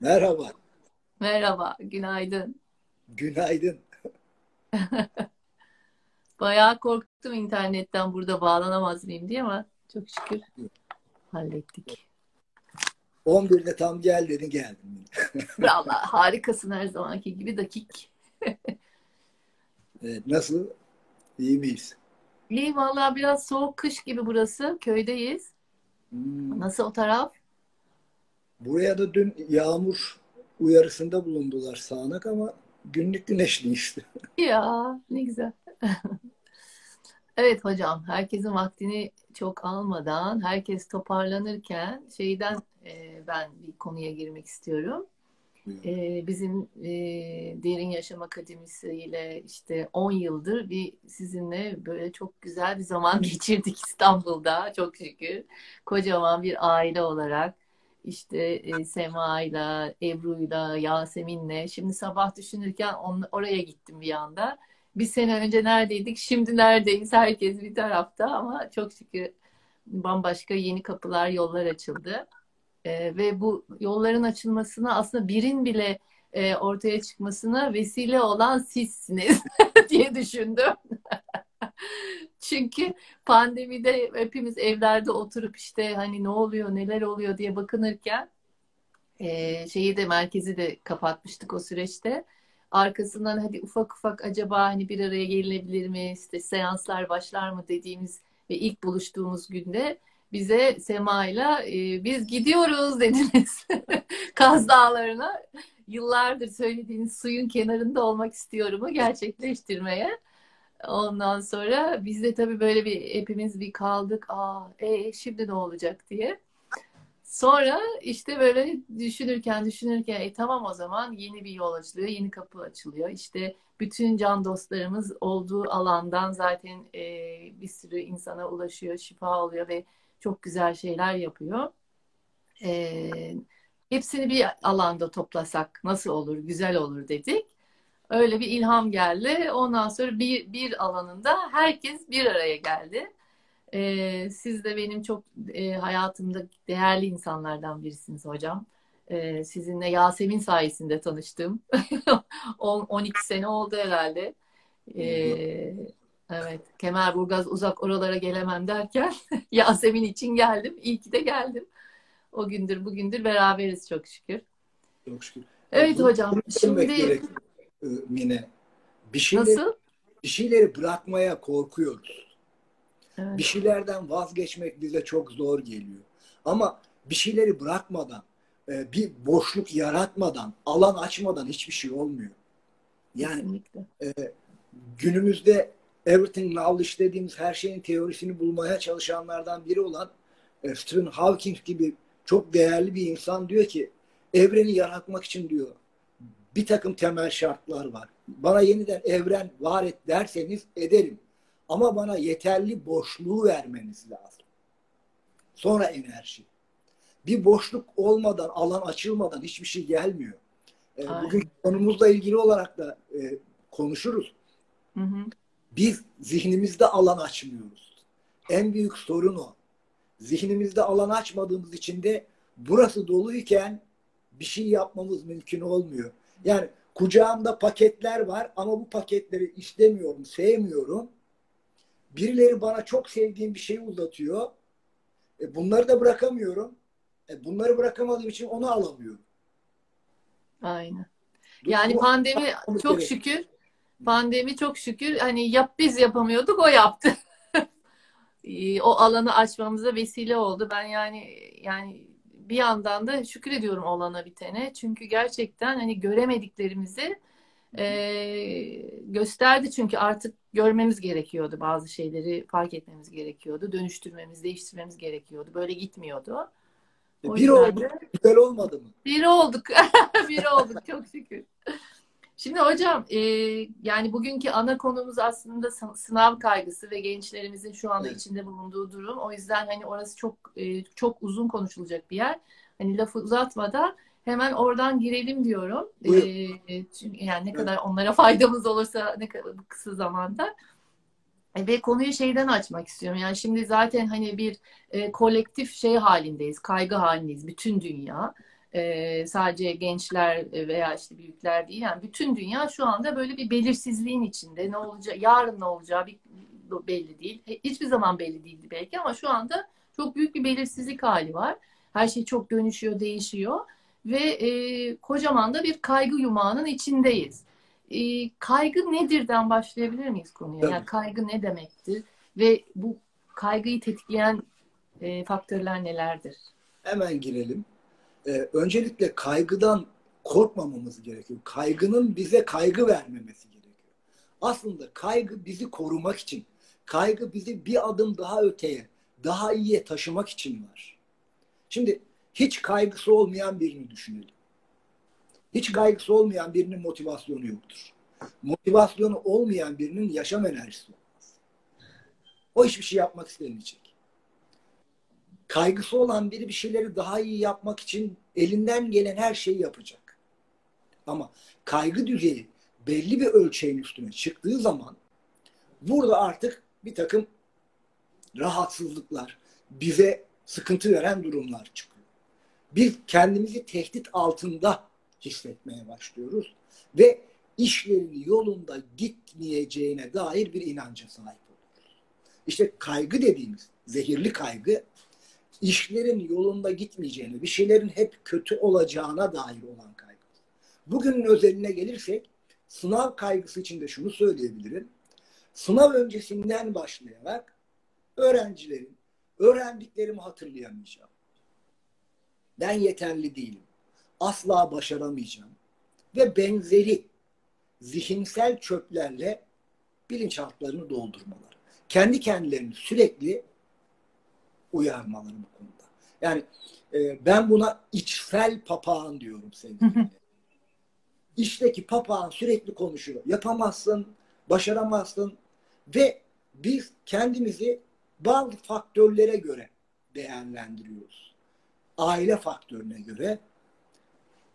Merhaba. Merhaba, günaydın. Günaydın. Bayağı korktum internetten burada bağlanamaz mıyım diye ama çok şükür hallettik. 11'de tam gel dedi geldim. Valla harikasın her zamanki gibi dakik. Evet, nasıl? İyi miyiz? İyi valla biraz soğuk kış gibi burası. Köydeyiz. Hmm. Nasıl o taraf? Buraya da dün yağmur uyarısında bulundular sağanak ama günlük güneşli işte. Ya ne güzel. Evet hocam, herkesin vaktini çok almadan, herkes toparlanırken şeyden e, ben bir konuya girmek istiyorum. E, bizim e, Derin Yaşam Akademisi ile işte 10 yıldır bir sizinle böyle çok güzel bir zaman geçirdik İstanbul'da çok şükür. Kocaman bir aile olarak işte e, Sema'yla, Ebru'yla, Yasemin'le. Şimdi sabah düşünürken on, oraya gittim bir anda. Bir sene önce neredeydik, şimdi neredeyiz? Herkes bir tarafta ama çok şükür bambaşka yeni kapılar, yollar açıldı. E, ve bu yolların açılmasına aslında birin bile e, ortaya çıkmasına vesile olan sizsiniz diye düşündüm. Çünkü pandemide hepimiz evlerde oturup işte hani ne oluyor, neler oluyor diye bakınırken e, şeyi de merkezi de kapatmıştık o süreçte. Arkasından hadi ufak ufak acaba hani bir araya gelinebilir mi, işte seanslar başlar mı dediğimiz ve ilk buluştuğumuz günde bize Sema'yla e, biz gidiyoruz dediniz Kaz Dağları'na. Yıllardır söylediğiniz suyun kenarında olmak istiyorumu gerçekleştirmeye. Ondan sonra biz de tabii böyle bir hepimiz bir kaldık. Aa, e, şimdi ne olacak diye. Sonra işte böyle düşünürken düşünürken e, tamam o zaman yeni bir yol açılıyor, yeni kapı açılıyor. İşte bütün can dostlarımız olduğu alandan zaten e, bir sürü insana ulaşıyor, şifa oluyor ve çok güzel şeyler yapıyor. E, hepsini bir alanda toplasak nasıl olur, güzel olur dedik. Öyle bir ilham geldi. Ondan sonra bir, bir alanında herkes bir araya geldi. Ee, siz de benim çok e, hayatımda değerli insanlardan birisiniz hocam. Ee, sizinle Yasemin sayesinde tanıştım. 10, 12 sene oldu herhalde. Ee, evet, Kemerburgaz uzak oralara gelemem derken Yasemin için geldim. İyi ki de geldim. O gündür bugündür beraberiz çok şükür. Çok şükür. Evet Bunu hocam. Şimdi Mine. Bir şeyleri, nasıl? bir şeyleri bırakmaya korkuyoruz. Evet. Bir şeylerden vazgeçmek bize çok zor geliyor. Ama bir şeyleri bırakmadan, e, bir boşluk yaratmadan, alan açmadan hiçbir şey olmuyor. Yani Kesinlikle. e, günümüzde everything knowledge dediğimiz her şeyin teorisini bulmaya çalışanlardan biri olan e, Stephen Hawking gibi çok değerli bir insan diyor ki evreni yaratmak için diyor bir takım temel şartlar var. Bana yeniden evren var et derseniz ederim. Ama bana yeterli boşluğu vermeniz lazım. Sonra enerji. Bir boşluk olmadan, alan açılmadan hiçbir şey gelmiyor. E, bugün konumuzla ilgili olarak da e, konuşuruz. Hı hı. Biz zihnimizde alan açmıyoruz. En büyük sorun o. Zihnimizde alan açmadığımız için de burası doluyken bir şey yapmamız mümkün olmuyor. Yani kucağımda paketler var ama bu paketleri istemiyorum, sevmiyorum. Birileri bana çok sevdiğim bir şeyi uzatıyor. E bunları da bırakamıyorum. E bunları bırakamadığım için onu alamıyorum. Aynen. Yani bu- pandemi çok gerekiyor. şükür pandemi çok şükür hani yap biz yapamıyorduk o yaptı. O alanı açmamıza vesile oldu. Ben yani yani bir yandan da şükür ediyorum olana bitene. Çünkü gerçekten hani göremediklerimizi e, gösterdi çünkü artık görmemiz gerekiyordu bazı şeyleri fark etmemiz gerekiyordu. Dönüştürmemiz, değiştirmemiz gerekiyordu. Böyle gitmiyordu. E O bir yüzden oldu, de- güzel olmadı mı? Bir olduk. Bir olduk çok şükür. Şimdi hocam e, yani bugünkü ana konumuz aslında sı- sınav kaygısı ve gençlerimizin şu anda Evet. içinde bulunduğu durum. O yüzden hani orası çok e, çok uzun konuşulacak bir yer. Hani lafı uzatmadan hemen oradan girelim diyorum. E, çünkü yani ne kadar onlara faydamız olursa ne kadar bu kısa zamanda. E, Ve konuyu şeyden açmak istiyorum. Yani şimdi zaten hani bir e, kolektif şey halindeyiz, kaygı halindeyiz bütün dünya. E, sadece gençler veya işte büyükler değil. Yani bütün dünya şu anda böyle bir belirsizliğin içinde. Ne olacak, yarın ne olacağı bir, belli değil. Hiçbir zaman belli değildi belki ama şu anda çok büyük bir belirsizlik hali var. Her şey çok dönüşüyor, değişiyor ve e, kocaman da bir kaygı yumağının içindeyiz. E, kaygı nedirden başlayabilir miyiz konuya? Yani kaygı ne demektir ve bu kaygıyı tetikleyen e, faktörler nelerdir? Hemen girelim. Ee, öncelikle kaygıdan korkmamamız gerekiyor. Kaygının bize kaygı vermemesi gerekiyor. Aslında kaygı bizi korumak için, kaygı bizi bir adım daha öteye, daha iyiye taşımak için var. Şimdi hiç kaygısı olmayan birini düşünelim. Hiç kaygısı olmayan birinin motivasyonu yoktur. Motivasyonu olmayan birinin yaşam enerjisi olmaz. O hiçbir şey yapmak istemeyecek. Kaygısı olan biri bir şeyleri daha iyi yapmak için elinden gelen her şeyi yapacak. Ama kaygı düzeyi belli bir ölçeğin üstüne çıktığı zaman burada artık bir takım rahatsızlıklar, bize sıkıntı veren durumlar çıkıyor. Biz kendimizi tehdit altında hissetmeye başlıyoruz ve işlerin yolunda gitmeyeceğine dair bir inanca sahip oluyoruz. İşte kaygı dediğimiz zehirli kaygı işlerin yolunda gitmeyeceğine, bir şeylerin hep kötü olacağına dair olan kaygı. Bugünün özeline gelirsek sınav kaygısı için de şunu söyleyebilirim. Sınav öncesinden başlayarak öğrencilerin öğrendiklerimi hatırlayamayacağım. Ben yeterli değilim. Asla başaramayacağım. Ve benzeri zihinsel çöplerle bilinçaltlarını doldurmaları. Kendi kendilerini sürekli uyarmaları bu konuda. Yani e, ben buna içsel papağan diyorum sevgili. İçteki papağan sürekli konuşuyor. Yapamazsın, başaramazsın ve biz kendimizi bazı faktörlere göre değerlendiriyoruz. Aile faktörüne göre,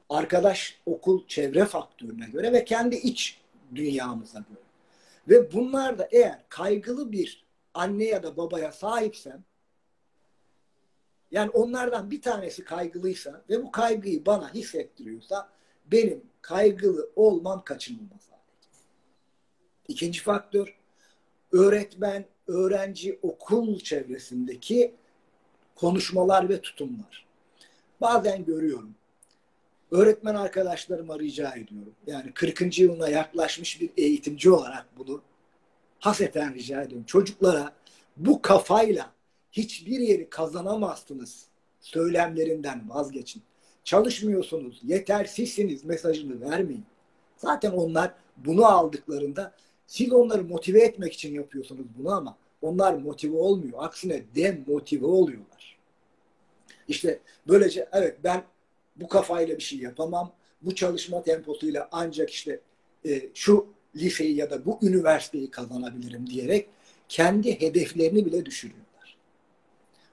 arkadaş, okul, çevre faktörüne göre ve kendi iç dünyamıza göre. Ve bunlar da eğer kaygılı bir anne ya da babaya sahipsem yani onlardan bir tanesi kaygılıysa ve bu kaygıyı bana hissettiriyorsa benim kaygılı olmam kaçınılmaz İkinci faktör öğretmen, öğrenci, okul çevresindeki konuşmalar ve tutumlar. Bazen görüyorum. Öğretmen arkadaşlarıma rica ediyorum. Yani 40. yılına yaklaşmış bir eğitimci olarak bunu haseten rica ediyorum. Çocuklara bu kafayla hiçbir yeri kazanamazsınız söylemlerinden vazgeçin. Çalışmıyorsunuz, yetersizsiniz mesajını vermeyin. Zaten onlar bunu aldıklarında siz onları motive etmek için yapıyorsunuz bunu ama onlar motive olmuyor. Aksine demotive oluyorlar. İşte böylece evet ben bu kafayla bir şey yapamam. Bu çalışma temposuyla ancak işte e, şu liseyi ya da bu üniversiteyi kazanabilirim diyerek kendi hedeflerini bile düşürüyorlar.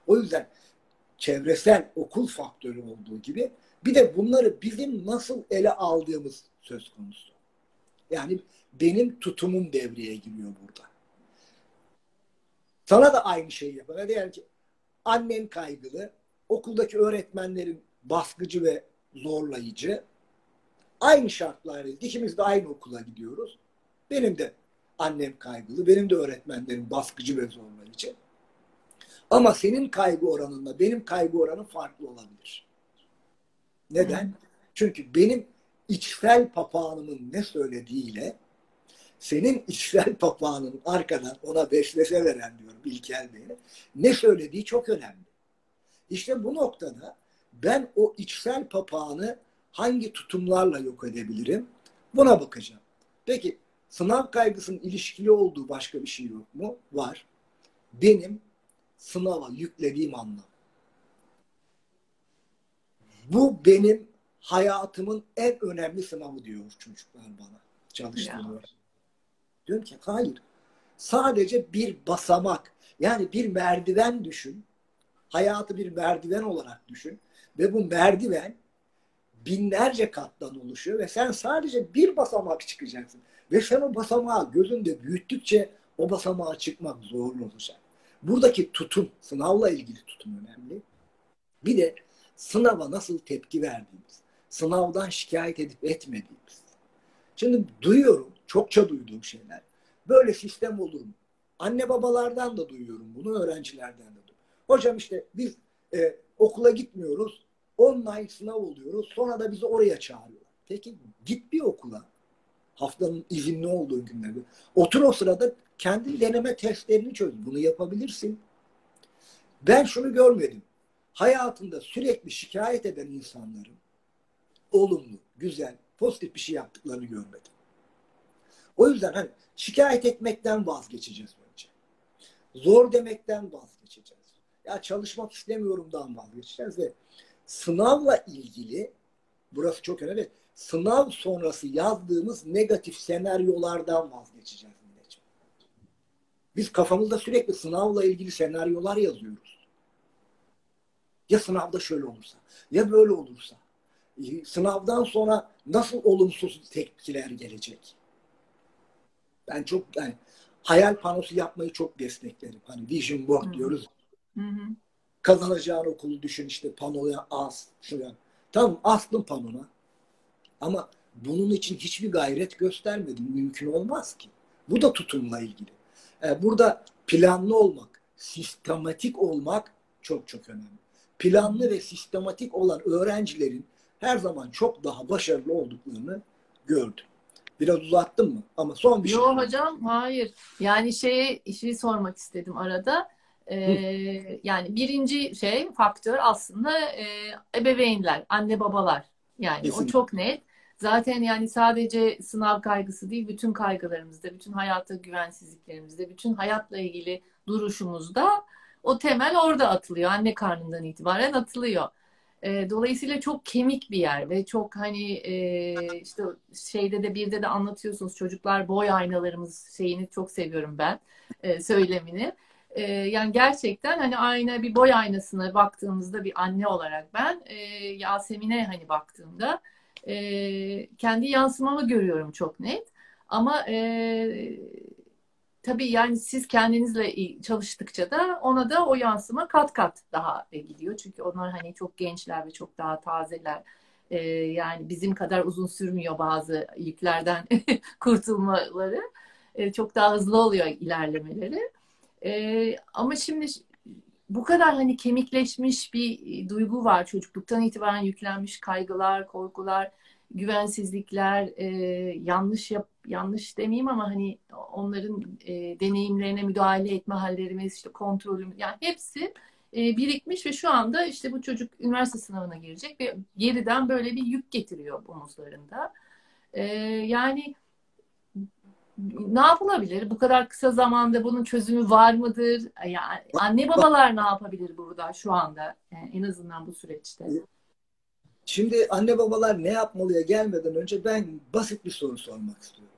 O yüzden çevresel okul faktörü olduğu gibi bir de bunları bizim nasıl ele aldığımız söz konusu. Yani benim tutumum devreye giriyor burada. Sana da aynı şeyi yapar. Diyelim ki annen kaygılı, okuldaki öğretmenlerin baskıcı ve zorlayıcı. Aynı şartlardayız. İkimiz de aynı okula gidiyoruz. Benim de annem kaygılı, benim de öğretmenlerim baskıcı ve zorlayıcı. Ama senin kaygı oranınla benim kaygı oranı farklı olabilir. Neden? Çünkü benim içsel papağanımın ne söylediğiyle senin içsel papağanın arkadan ona beslese veren diyorum İlkel Bey'e ne söylediği çok önemli. İşte bu noktada ben o içsel papağanı hangi tutumlarla yok edebilirim? Buna bakacağım. Peki sınav kaygısının ilişkili olduğu başka bir şey yok mu? Var. Benim sınava yüklediğim anlam. Bu benim hayatımın en önemli sınavı diyor çocuklar bana. Çalıştırıyor. Diyorum ki hayır. Sadece bir basamak. Yani bir merdiven düşün. Hayatı bir merdiven olarak düşün. Ve bu merdiven binlerce kattan oluşuyor ve sen sadece bir basamak çıkacaksın. Ve sen o basamağı gözünde büyüttükçe o basamağa çıkmak zorlu olacak. Buradaki tutum, sınavla ilgili tutum önemli. Bir de Sınava nasıl tepki verdiğimiz, sınavdan şikayet edip etmediğimiz. Şimdi duyuyorum, çokça duyduğum şeyler. Böyle sistem olur mu? Anne babalardan da duyuyorum bunu, öğrencilerden de duyuyorum. Hocam işte biz e, okula gitmiyoruz, online sınav oluyoruz, sonra da bizi oraya çağırıyorlar. Peki git bir okula, haftanın izinli olduğu günlerde. Otur o sırada kendi deneme testlerini çöz. Bunu yapabilirsin. Ben şunu görmedim. Hayatında sürekli şikayet eden insanların olumlu, güzel, pozitif bir şey yaptıklarını görmedim. O yüzden hani şikayet etmekten vazgeçeceğiz önce. Zor demekten vazgeçeceğiz. Ya çalışmak istemiyorumdan vazgeçeceğiz ve sınavla ilgili burası çok önemli. Sınav sonrası yazdığımız negatif senaryolardan vazgeçeceğiz. Biz kafamızda sürekli sınavla ilgili senaryolar yazıyoruz. Ya sınavda şöyle olursa, ya böyle olursa. Sınavdan sonra nasıl olumsuz tepkiler gelecek? Ben çok yani hayal panosu yapmayı çok desteklerim. Hani vision board Hı-hı. diyoruz. Hı-hı. Kazanacağın okulu düşün işte panoya as. Şuraya. Tamam astın panona. Ama bunun için hiçbir gayret göstermedim. Mümkün olmaz ki. Bu da tutumla ilgili. E, burada planlı olmak, sistematik olmak çok çok önemli. Planlı ve sistematik olan öğrencilerin her zaman çok daha başarılı olduklarını gördüm. Biraz uzattım mı? Ama son bir Yo, şey. Yok hocam hayır. Yani şeyi işi sormak istedim arada. Ee, yani birinci şey faktör aslında e, ebeveynler, anne babalar. Yani Kesinlikle. o çok net. Zaten yani sadece sınav kaygısı değil, bütün kaygılarımızda, bütün hayata güvensizliklerimizde, bütün hayatla ilgili duruşumuzda o temel orada atılıyor. Anne karnından itibaren atılıyor. E, dolayısıyla çok kemik bir yer ve çok hani e, işte şeyde de bir de de anlatıyorsunuz çocuklar boy aynalarımız şeyini çok seviyorum ben e, söylemini. E, yani gerçekten hani ayna bir boy aynasına baktığımızda bir anne olarak ben e, Yasemin'e hani baktığımda e, kendi yansımamı görüyorum çok net. Ama e, tabii yani siz kendinizle çalıştıkça da ona da o yansıma kat kat daha gidiyor. Çünkü onlar hani çok gençler ve çok daha tazeler. E, yani bizim kadar uzun sürmüyor bazı yüklerden kurtulmaları. E, çok daha hızlı oluyor ilerlemeleri. E, ama şimdi bu kadar hani kemikleşmiş bir e, duygu var çocukluktan itibaren yüklenmiş kaygılar, korkular, güvensizlikler, e, yanlış yap yanlış demeyeyim ama hani onların e, deneyimlerine müdahale etme hallerimiz, işte kontrolüm yani hepsi e, birikmiş ve şu anda işte bu çocuk üniversite sınavına girecek ve geriden böyle bir yük getiriyor omuzlarında. E, yani ne yapılabilir? Bu kadar kısa zamanda bunun çözümü var mıdır? Yani anne babalar ne yapabilir burada şu anda? Yani en azından bu süreçte. Şimdi anne babalar ne yapmalıya gelmeden önce ben basit bir soru sormak istiyorum.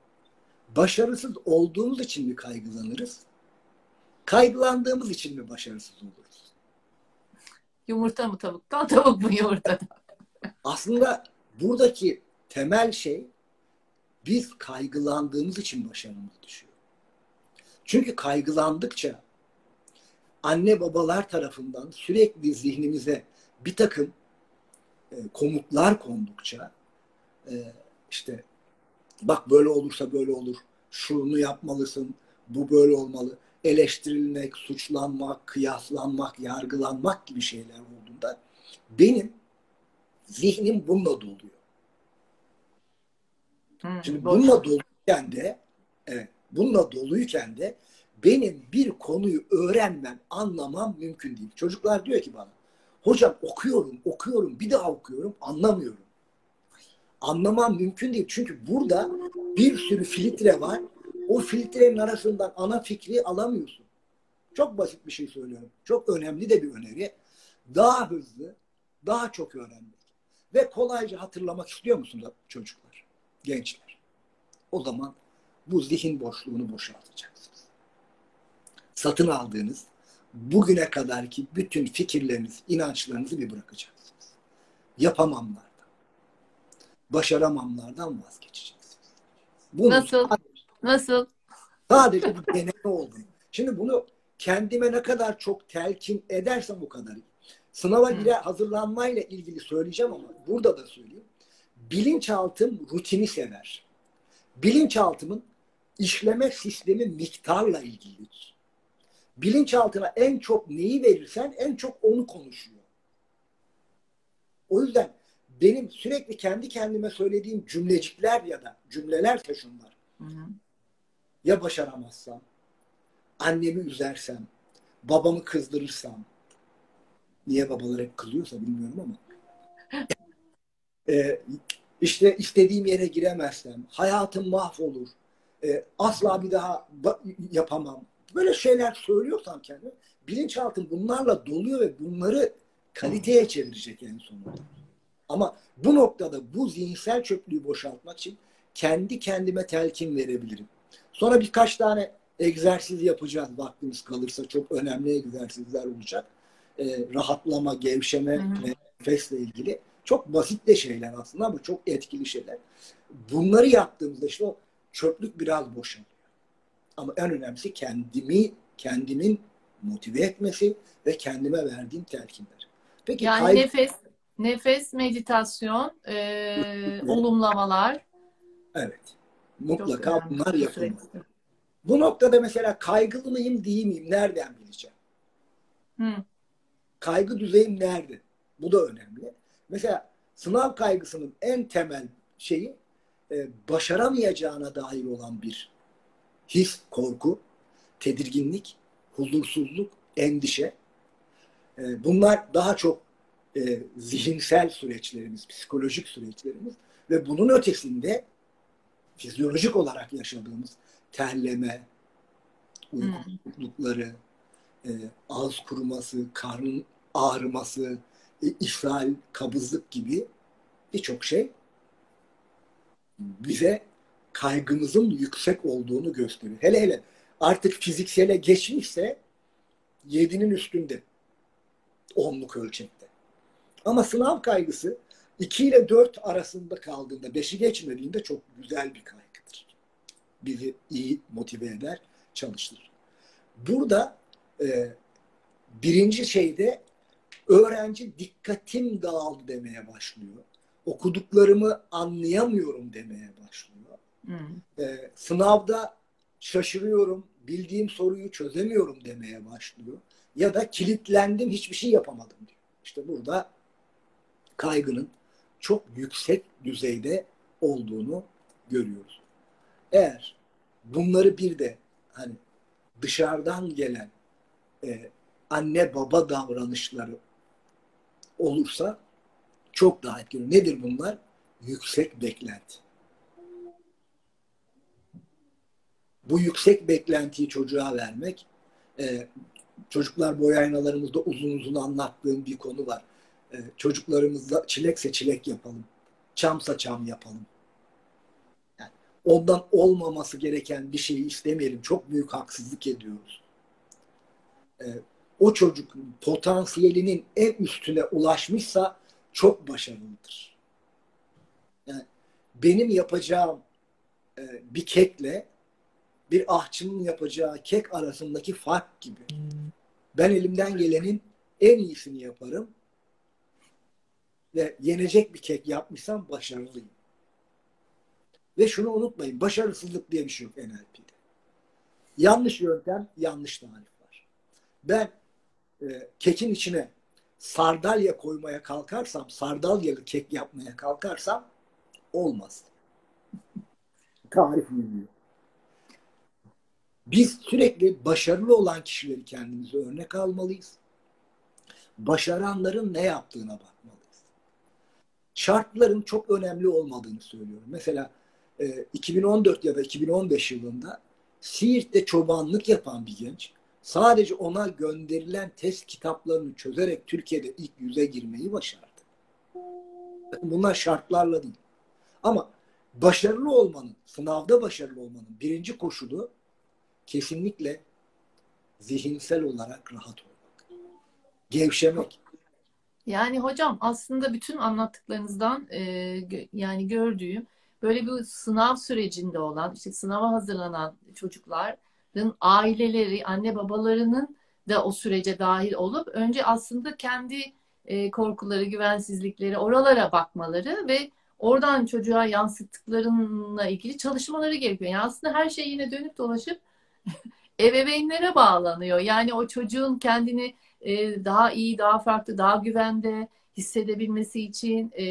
Başarısız olduğumuz için mi kaygılanırız? Kaygılandığımız için mi başarısız oluruz? Yumurta mı tavuktan, tavuk mu yumurtadan? Aslında buradaki temel şey biz kaygılandığımız için başarımız düşüyor. Çünkü kaygılandıkça anne babalar tarafından sürekli zihnimize bir takım e, komutlar kondukça e, işte bak böyle olursa böyle olur, şunu yapmalısın, bu böyle olmalı, eleştirilmek, suçlanmak, kıyaslanmak, yargılanmak gibi şeyler olduğunda benim zihnim bununla doluyor. Hmm, Şimdi boş. bununla doluyken de evet, bununla doluyken de benim bir konuyu öğrenmem, anlamam mümkün değil. Çocuklar diyor ki bana, hocam okuyorum, okuyorum, bir daha okuyorum, anlamıyorum. Anlamam mümkün değil. Çünkü burada bir sürü filtre var. O filtrenin arasından ana fikri alamıyorsun. Çok basit bir şey söylüyorum. Çok önemli de bir öneri. Daha hızlı, daha çok öğrenmek. Ve kolayca hatırlamak istiyor musunuz çocuklar? Gençler. O zaman bu zihin boşluğunu boşaltacaksınız. Satın aldığınız bugüne kadarki bütün fikirleriniz, inançlarınızı bir bırakacaksınız. Yapamamlardan, başaramamlardan vazgeçeceksiniz. Bunu Nasıl? Sadece, Nasıl? Sadece bir deneme oldu. Şimdi bunu kendime ne kadar çok telkin edersem o kadar iyi. Sınava gire hazırlanmayla ilgili söyleyeceğim ama burada da söyleyeyim. Bilinçaltım rutini sever. Bilinçaltımın işleme sistemi miktarla ilgilidir. Bilinçaltına en çok neyi verirsen en çok onu konuşuyor. O yüzden benim sürekli kendi kendime söylediğim cümlecikler ya da cümleler şunlar. Hı hı. Ya başaramazsam, annemi üzersem, babamı kızdırırsam, niye babalar hep kızıyorsa bilmiyorum ama ee, işte istediğim yere giremezsem, hayatım mahvolur, ee, asla bir daha yapamam. Böyle şeyler söylüyorsam kendime, bilinçaltım bunlarla doluyor ve bunları kaliteye çevirecek en sonunda. Ama bu noktada bu zihinsel çöplüğü boşaltmak için kendi kendime telkin verebilirim. Sonra birkaç tane egzersiz yapacağız vaktimiz kalırsa. Çok önemli egzersizler olacak. Ee, rahatlama, gevşeme ve nefesle ilgili. Çok basit de şeyler aslında ama çok etkili şeyler. Bunları yaptığımızda işte o çöplük biraz boşalıyor. Ama en önemlisi kendimi, kendimin motive etmesi ve kendime verdiğim telkinler. Peki yani kay- nefes, nefes, meditasyon, e, olumlamalar. Evet. Mutlaka bunlar yapılmalı. Bu noktada mesela kaygılı mıyım değil miyim? Nereden bileceğim? Hı. Kaygı düzeyim nerede? Bu da önemli. Mesela sınav kaygısının en temel şeyi e, başaramayacağına dair olan bir his, korku, tedirginlik, huzursuzluk, endişe. E, bunlar daha çok e, zihinsel süreçlerimiz, psikolojik süreçlerimiz ve bunun ötesinde fizyolojik olarak yaşadığımız terleme, uykuklukları, e, ağız kuruması, karnın ağrıması, e, ishal, kabızlık gibi birçok şey bize kaygımızın yüksek olduğunu gösteriyor. Hele hele artık fiziksele geçmişse yedinin üstünde onluk ölçekte. Ama sınav kaygısı 2 ile 4 arasında kaldığında, 5'i geçmediğinde çok güzel bir kaygıdır. Bizi iyi motive eder, çalıştırır. Burada e, birinci şeyde öğrenci dikkatim dağıldı demeye başlıyor. Okuduklarımı anlayamıyorum demeye başlıyor. Hmm. E, sınavda şaşırıyorum, bildiğim soruyu çözemiyorum demeye başlıyor. Ya da kilitlendim, hiçbir şey yapamadım diyor. İşte burada kaygının çok yüksek düzeyde olduğunu görüyoruz. Eğer bunları bir de hani dışarıdan gelen e, anne baba davranışları olursa çok daha etkili. Nedir bunlar? Yüksek beklenti. Bu yüksek beklentiyi çocuğa vermek e, çocuklar boy aynalarımızda uzun uzun anlattığım bir konu var. E, çocuklarımızla çilekse çilek yapalım. Çamsa çam yapalım. Yani ondan olmaması gereken bir şeyi istemeyelim. Çok büyük haksızlık ediyoruz. E, o çocuk potansiyelinin en üstüne ulaşmışsa çok başarılıdır. Yani benim yapacağım e, bir kekle bir ahçının yapacağı kek arasındaki fark gibi. Ben elimden gelenin en iyisini yaparım ve yenecek bir kek yapmışsam başarılıyım. Ve şunu unutmayın, başarısızlık diye bir şey yok NLP'de. Yanlış yöntem, yanlış tarif var. Ben e, kekin içine sardalya koymaya kalkarsam, sardalyalı kek yapmaya kalkarsam olmaz. Tarif uymuyor. Biz sürekli başarılı olan kişileri kendimize örnek almalıyız. Başaranların ne yaptığına bakmalıyız. Şartların çok önemli olmadığını söylüyorum. Mesela 2014 e, ya da 2015 yılında Siirt'te çobanlık yapan bir genç sadece ona gönderilen test kitaplarını çözerek Türkiye'de ilk yüze girmeyi başardı. Bunlar şartlarla değil. Ama başarılı olmanın, sınavda başarılı olmanın birinci koşulu kesinlikle zihinsel olarak rahat olmak. Gevşemek. Yani hocam aslında bütün anlattıklarınızdan e, yani gördüğüm böyle bir sınav sürecinde olan işte sınava hazırlanan çocukların aileleri, anne babalarının da o sürece dahil olup önce aslında kendi e, korkuları, güvensizlikleri, oralara bakmaları ve oradan çocuğa yansıttıklarına ilgili çalışmaları gerekiyor. Yani aslında her şey yine dönüp dolaşıp ebeveynlere bağlanıyor. Yani o çocuğun kendini e, daha iyi, daha farklı, daha güvende hissedebilmesi için e,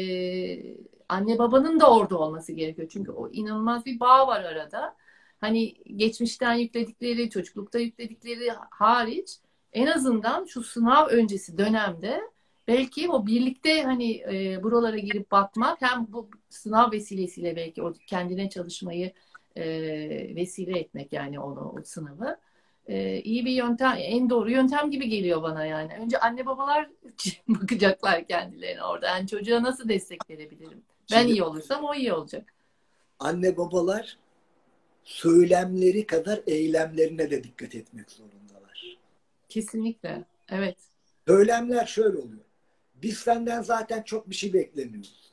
anne babanın da orada olması gerekiyor. Çünkü o inanılmaz bir bağ var arada. Hani geçmişten yükledikleri, çocuklukta yükledikleri hariç en azından şu sınav öncesi dönemde belki o birlikte hani e, buralara girip bakmak hem bu sınav vesilesiyle belki o kendine çalışmayı e, vesile etmek yani onu o sınavı e, iyi bir yöntem en doğru yöntem gibi geliyor bana yani. Önce anne babalar bakacaklar kendilerine orada. Yani çocuğa nasıl destek verebilirim? Ben Şimdi- iyi olursam o iyi olacak. Anne babalar söylemleri kadar eylemlerine de dikkat etmek zorundalar. Kesinlikle. Evet. Söylemler şöyle oluyor. Biz senden zaten çok bir şey beklemiyoruz.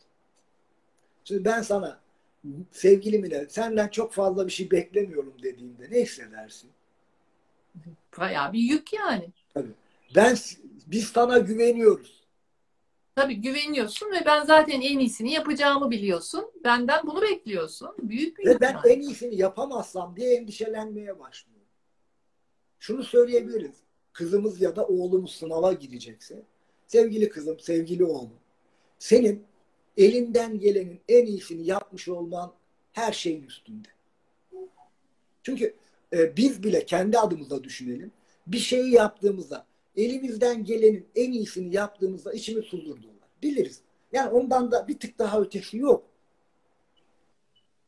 Şimdi ben sana sevgilimle senden çok fazla bir şey beklemiyorum dediğimde ne hissedersin? Bayağı bir yük yani. Ben biz sana güveniyoruz. Tabii güveniyorsun ve ben zaten en iyisini yapacağımı biliyorsun. Benden bunu bekliyorsun. Büyük bir Ve ben en iyisini yapamazsam diye endişelenmeye başlıyorum. Şunu söyleyebiliriz. Kızımız ya da oğlumuz sınava girecekse sevgili kızım, sevgili oğlum senin elinden gelenin en iyisini yapmış olman her şeyin üstünde. Çünkü e, biz bile kendi adımıza düşünelim. Bir şeyi yaptığımızda elimizden gelenin en iyisini yaptığımızda içimiz huzur dolar. Biliriz. Yani ondan da bir tık daha ötesi yok.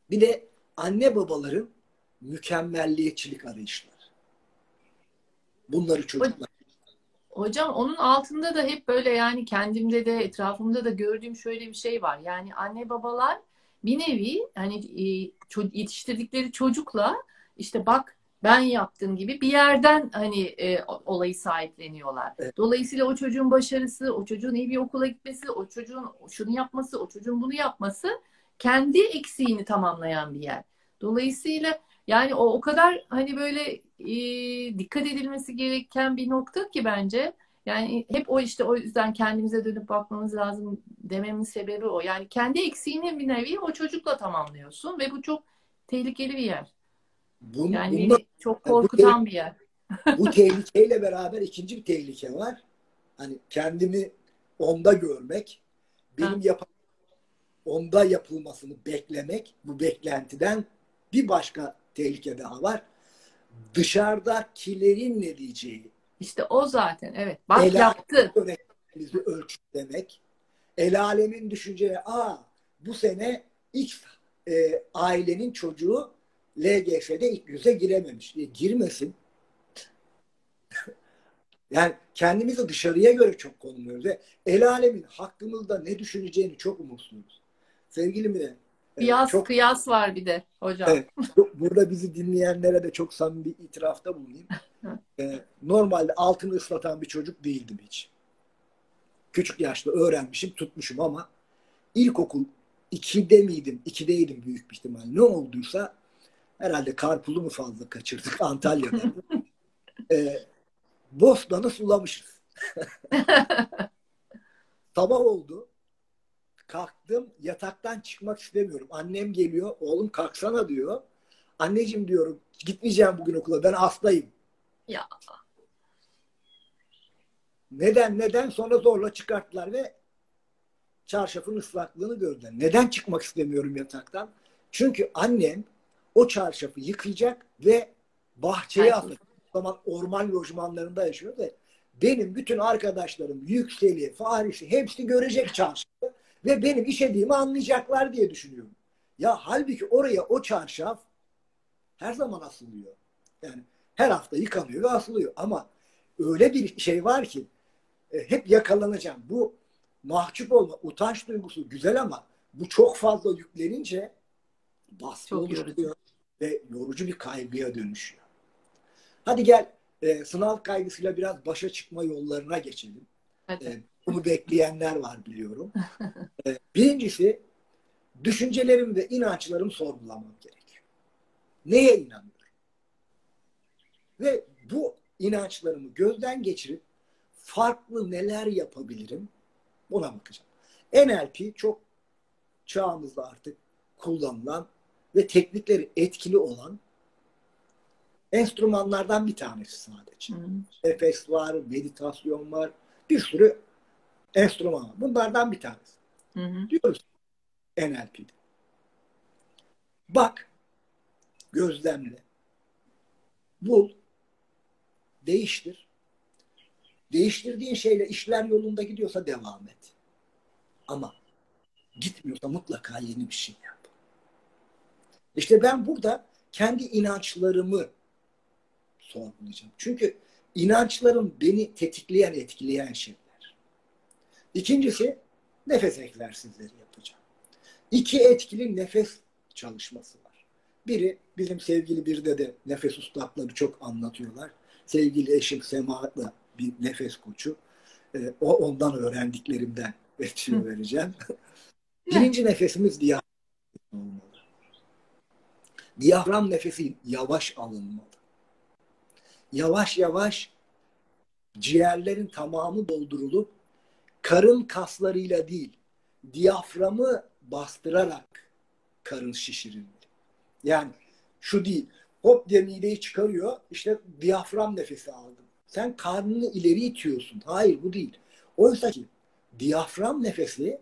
Bir de anne babaların mükemmelliyetçilik arayışları. Bunları çocuklar. Hocam onun altında da hep böyle yani kendimde de etrafımda da gördüğüm şöyle bir şey var. Yani anne babalar bir nevi hani e, yetiştirdikleri çocukla işte bak ben yaptığım gibi bir yerden hani e, olayı sahipleniyorlar. Evet. Dolayısıyla o çocuğun başarısı, o çocuğun iyi bir okula gitmesi, o çocuğun şunu yapması, o çocuğun bunu yapması kendi eksiğini tamamlayan bir yer. Dolayısıyla yani o o kadar hani böyle e, dikkat edilmesi gereken bir nokta ki bence. Yani hep o işte o yüzden kendimize dönüp bakmamız lazım dememin sebebi o. Yani kendi eksiğini bir nevi o çocukla tamamlıyorsun ve bu çok tehlikeli bir yer. Bun, Yani bunda- beni çok bu korkutan bir yer. bu tehlikeyle beraber ikinci bir tehlike var. Hani kendimi onda görmek, benim yap onda yapılmasını beklemek, bu beklentiden bir başka tehlike daha var. Dışarıdakilerin ne diyeceği, İşte o zaten evet. Bak Helal. yaptı. öğretmenimizi ölçütlemek, el alemin düşünceleri, aa bu sene X e, ailenin çocuğu LGS'de ilk yüze girememiş diye girmesin. yani kendimizi dışarıya göre çok konumluyoruz ve el alemin hakkımızda ne düşüneceğini çok umursuyoruz. Sevgili Mine, e, Kıyas çok kıyas var bir de hocam. Evet. Burada bizi dinleyenlere de çok samimi bir itirafta bulunayım. Ee, normalde altını ıslatan bir çocuk değildim hiç. Küçük yaşta öğrenmişim, tutmuşum ama ilkokul 2'de miydim? 2'deydim büyük bir ihtimal. Ne olduysa herhalde karpulu mu fazla kaçırdık Antalya'da. ee, Bostan'ı sulamışız. Sabah oldu. Kalktım. Yataktan çıkmak istemiyorum. Annem geliyor. Oğlum kalksana diyor. Anneciğim diyorum gitmeyeceğim bugün okula. Ben hastayım. Ya. Neden neden sonra zorla çıkarttılar ve çarşafın ıslaklığını gördüler. Neden çıkmak istemiyorum yataktan? Çünkü annem o çarşafı yıkayacak ve bahçeye atacak. O zaman orman lojmanlarında yaşıyor ve benim bütün arkadaşlarım Yükseli, Farisi hepsi görecek çarşafı ve benim işediğimi anlayacaklar diye düşünüyorum. Ya halbuki oraya o çarşaf her zaman asılıyor. Yani her hafta yıkanıyor ve asılıyor. Ama öyle bir şey var ki e, hep yakalanacağım. Bu mahcup olma, utanç duygusu güzel ama bu çok fazla yüklenince baskı Çok oluşturuyor ve yorucu bir kaygıya dönüşüyor. Hadi gel e, sınav kaygısıyla biraz başa çıkma yollarına geçelim. Hadi. E, bunu bekleyenler var biliyorum. E, birincisi düşüncelerimi ve inançlarımı sorgulamam gerekiyor. Neye inanıyorum? Ve bu inançlarımı gözden geçirip farklı neler yapabilirim? Buna bakacağım. NLP çok çağımızda artık kullanılan ve teknikleri etkili olan enstrümanlardan bir tanesi sadece. Hı. Nefes var, meditasyon var, bir sürü enstrüman var. Bunlardan bir tanesi. Hı hı. Diyoruz NLP'de. Bak, gözlemle, bul, değiştir. Değiştirdiğin şeyle işler yolunda gidiyorsa devam et. Ama gitmiyorsa mutlaka yeni bir şey yap. İşte ben burada kendi inançlarımı sorgulayacağım. Çünkü inançlarım beni tetikleyen, etkileyen şeyler. İkincisi nefes egzersizleri yapacağım. İki etkili nefes çalışması var. Biri bizim sevgili bir de de nefes ustaları çok anlatıyorlar. Sevgili eşim Sema'la bir nefes koçu. Ee, o ondan öğrendiklerimden tüyo vereceğim. Birinci nefesimiz olmalı. Diyafram nefesi yavaş alınmalı. Yavaş yavaş ciğerlerin tamamı doldurulup karın kaslarıyla değil, diyaframı bastırarak karın şişirilmeli. Yani şu değil, hop diye mideyi çıkarıyor, işte diyafram nefesi aldım. Sen karnını ileri itiyorsun. Hayır bu değil. Oysa ki diyafram nefesi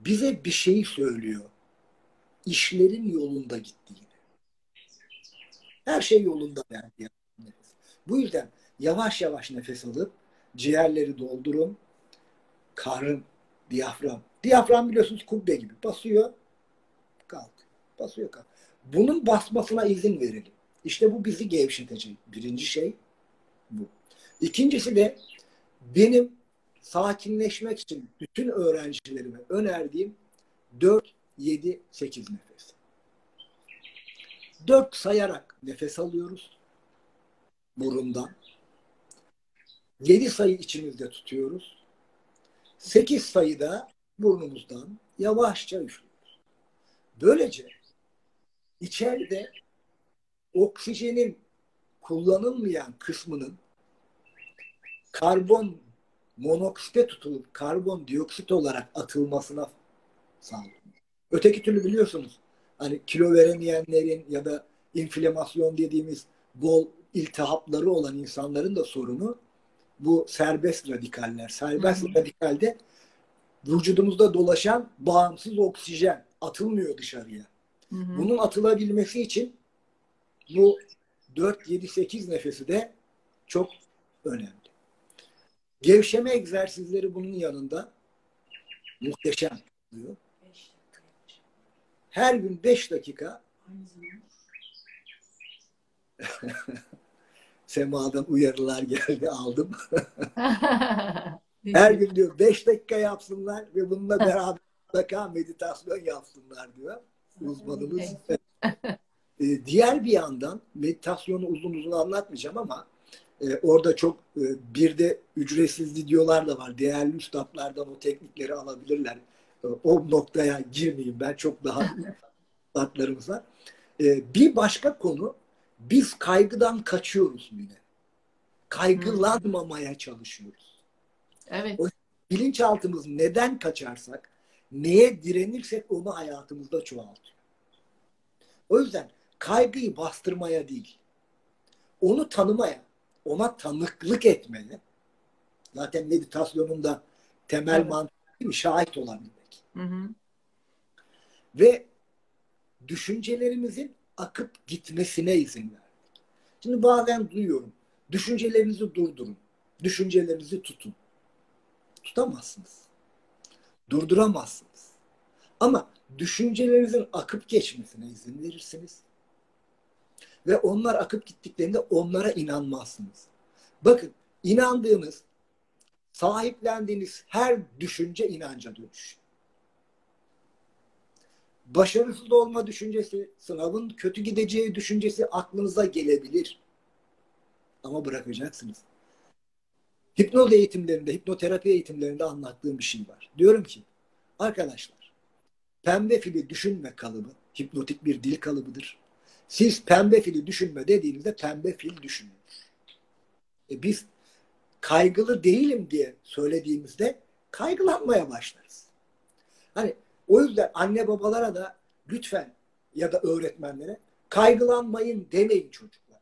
bize bir şey söylüyor. İşlerin yolunda gittiğini. Her şey yolunda yani. Bu yüzden yavaş yavaş nefes alıp ciğerleri doldurun. Karın, diyafram. Diyafram biliyorsunuz kubbe gibi. Basıyor, kalk. Basıyor, kalk. Bunun basmasına izin verelim. İşte bu bizi gevşetecek. Birinci şey bu. İkincisi de benim sakinleşmek için bütün öğrencilerime önerdiğim 4, 7, 8 nefes. 4 sayarak nefes alıyoruz burundan. 7 sayı içimizde tutuyoruz. 8 sayıda burnumuzdan yavaşça üflüyoruz. Böylece içeride oksijenin kullanılmayan kısmının karbon monoksite tutulup karbon dioksit olarak atılmasına sağlıyor. Öteki türlü biliyorsunuz hani kilo veremeyenlerin ya da inflamasyon dediğimiz bol iltihapları olan insanların da sorunu bu serbest radikaller. Serbest Hı hı. radikalde vücudumuzda dolaşan bağımsız oksijen atılmıyor dışarıya. Bunun atılabilmesi için bu 4, 7, 8 nefesi de çok önemli. Gevşeme egzersizleri bunun yanında muhteşem oluyor. Her gün 5 dakika Sema'dan uyarılar geldi aldım. Her gün diyor 5 dakika yapsınlar ve bununla beraber mutlaka meditasyon yapsınlar diyor uzmanımız. Ee, Diğer bir yandan meditasyonu uzun uzun anlatmayacağım ama e, orada çok e, bir de ücretsiz videolar da var. Değerli üstadlardan o teknikleri alabilirler. E, O noktaya girmeyeyim ben çok daha üstadlarımız var. E, Bir başka konu biz kaygıdan kaçıyoruz bile. Kaygılanmamaya çalışıyoruz. Evet. Bilinçaltımız neden kaçarsak, neye direnirsek onu hayatımızda çoğaltıyor. O yüzden kaygıyı bastırmaya değil, onu tanımaya, ona tanıklık etmeye, zaten meditasyonun da temel Evet. mantığı değil mi? şahit olabilmek. Hı hı. Ve düşüncelerimizin akıp gitmesine izin vermek. Şimdi bazen duyuyorum, düşüncelerinizi durdurun, düşüncelerinizi tutun. Tutamazsınız. Durduramazsınız. Ama düşüncelerinizin akıp geçmesine izin verirsiniz. Ve onlar akıp gittiklerinde onlara inanmazsınız. Bakın inandığınız, sahiplendiğiniz her düşünce inanca dönüşür. Başarısız olma düşüncesi, sınavın kötü gideceği düşüncesi aklınıza gelebilir. Ama bırakacaksınız. Hipnoz eğitimlerinde, hipnoterapi eğitimlerinde anlattığım bir şey var. Diyorum ki, arkadaşlar, pembe fili düşünme kalıbı, hipnotik bir dil kalıbıdır. Siz pembe fili düşünme dediğinizde pembe fil düşünür. E biz kaygılı değilim diye söylediğimizde kaygılanmaya başlarız. Hani o yüzden anne babalara da lütfen ya da öğretmenlere kaygılanmayın demeyin çocuklara.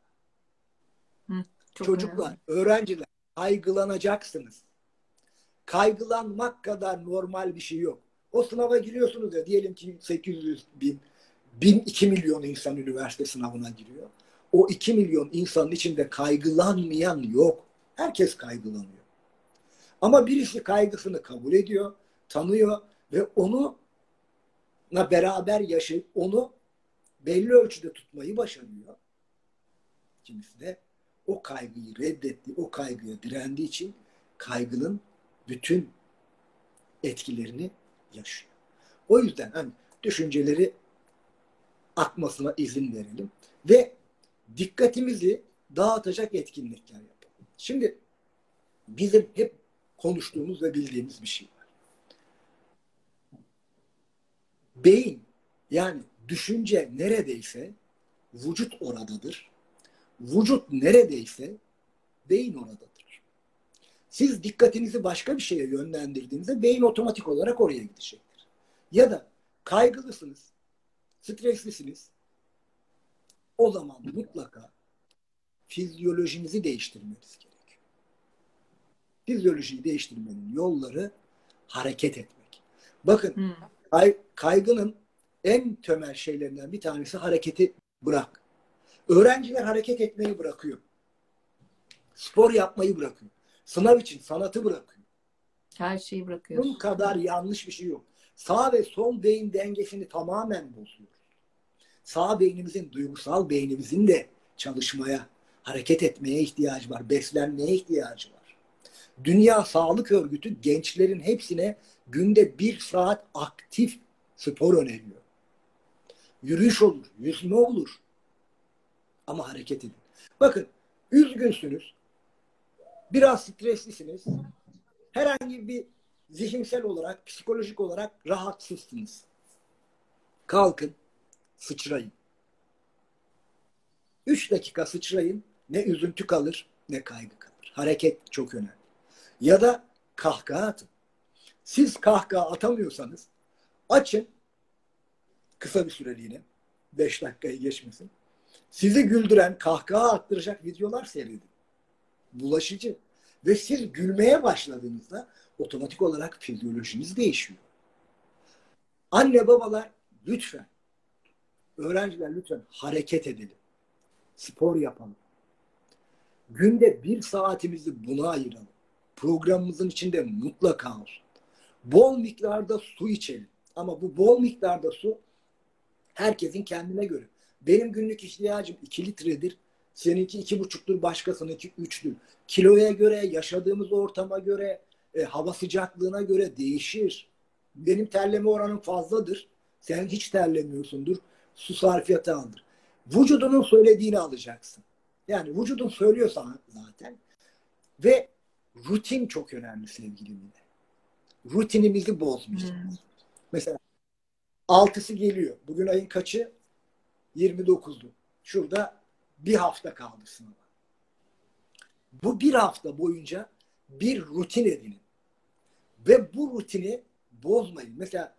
Hı, Çocuklar, önemli. öğrenciler kaygılanacaksınız. Kaygılanmak kadar normal bir şey yok. O sınava giriyorsunuz ya diyelim ki 800 bin, 1000 2 milyon insan üniversite sınavına giriyor. O 2 milyon insanın içinde kaygılanmayan yok. Herkes kaygılanıyor. Ama birisi kaygısını kabul ediyor, tanıyor ve onu beraber yaşayıp onu belli ölçüde tutmayı başarıyor. Kimisi de o kaygıyı reddetti, o kaygıya direndiği için kaygının bütün etkilerini yaşıyor. O yüzden hani düşünceleri akmasına izin verelim ve dikkatimizi dağıtacak etkinlikler yapalım. Şimdi bizim hep konuştuğumuz ve bildiğimiz bir şey var. Beyin yani düşünce neredeyse vücut oradadır. Vücut neredeyse beyin oradadır. Siz dikkatinizi başka bir şeye yönlendirdiğinizde beyin otomatik olarak oraya gidecektir. Ya da kaygılısınız, streslisiniz. O zaman mutlaka fizyolojinizi değiştirmeniz gerekiyor. Fizyolojiyi değiştirmenin yolları hareket etmek. Bakın Hmm. kay- kaygının en temel şeylerinden bir tanesi hareketi bırak. Öğrenciler hareket etmeyi bırakıyor. Spor yapmayı bırakıyor. Sınav için sanatı bırakıyor. Her şeyi Bunun bırakıyorsun. kadar yanlış bir şey yok. Sağ ve sol beyin dengesini tamamen bozuyoruz. Sağ beynimizin, duygusal beynimizin de çalışmaya, hareket etmeye ihtiyacı var. Beslenmeye ihtiyacı var. Dünya Sağlık Örgütü gençlerin hepsine günde bir saat aktif spor öneriyor. Yürüyüş olur, yüzme olur. Ama hareket edin. Bakın, üzgünsünüz. Biraz streslisiniz. Herhangi bir zihinsel olarak, psikolojik olarak rahatsızsınız. Kalkın, sıçrayın. Üç dakika sıçrayın. Ne üzüntü kalır, ne kaygı kalır. Hareket çok önemli. Ya da kahkaha atın. Siz kahkaha atamıyorsanız açın kısa bir süreliğine. Beş dakikayı geçmesin. Sizi güldüren, kahkaha attıracak videolar seyredin. Bulaşıcı. Ve siz gülmeye başladığınızda otomatik olarak fizyolojiniz değişiyor. Anne babalar lütfen, öğrenciler lütfen hareket edelim. Spor yapalım. Günde bir saatimizi buna ayıralım. Programımızın içinde mutlaka olsun. Bol miktarda su içelim. Ama bu bol miktarda su herkesin kendine göre. Benim günlük ihtiyacım 2 litredir. Seninki iki buçuktur, başkasınınki üçtür. Kiloya göre, yaşadığımız ortama göre, e, hava sıcaklığına göre değişir. Benim terleme oranım fazladır. Sen hiç terlemiyorsundur. Su sarfiyatı aldır. Vücudunun söylediğini alacaksın. Yani vücudun söylüyor sana zaten. Ve rutin çok önemli sevgili Mine. Rutinimizi bozmayacağız. Hmm. Mesela altısı geliyor. Bugün ayın kaçı? 29'du. Şurada bir hafta kaldı sınava. Bu bir hafta boyunca bir rutin edinin. Ve bu rutini bozmayın. Mesela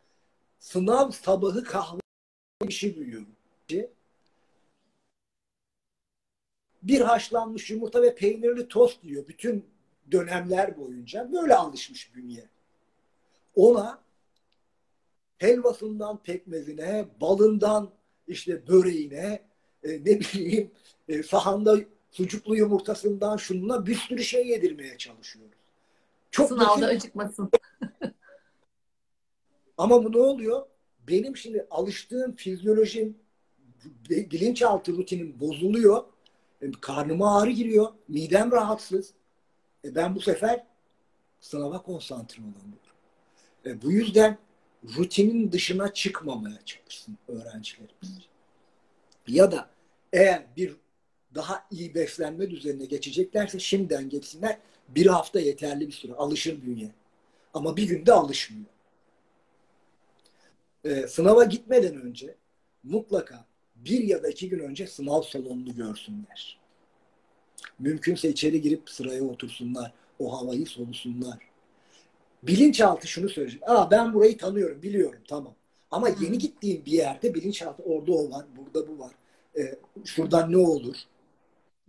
sınav sabahı kahve işi duyuyorum. Bir haşlanmış yumurta ve peynirli tost diyor bütün dönemler boyunca. Böyle alışmış bünye. Ona helvasından pekmezine, balından işte böreğine, e, ne bileyim e, sahanda sucuklu yumurtasından şununla bir sürü şey yedirmeye çalışıyoruz. Çok Sınavda basit. acıkmasın. Ama bu ne oluyor? Benim şimdi alıştığım fizyolojim, bilinçaltı rutinim bozuluyor. E, karnıma ağrı giriyor. Midem rahatsız. E, ben bu sefer sınava konsantre olamıyorum. E, bu yüzden rutinin dışına çıkmamaya çalışsın öğrencilerimiz. Ya da eğer bir daha iyi beslenme düzenine geçeceklerse şimdiden geçsinler. Bir hafta yeterli bir süre. Alışır bünye. Ama bir günde alışmıyor. Ee, sınava gitmeden önce mutlaka bir ya da iki gün önce sınav salonunu görsünler. Mümkünse içeri girip sıraya otursunlar. O havayı solusunlar. Bilinçaltı şunu söyleyecek. Aa ben burayı tanıyorum, biliyorum tamam. Ama yeni gittiğim bir yerde bilinçaltı orada o var, burada bu var. Ee, şuradan ne olur?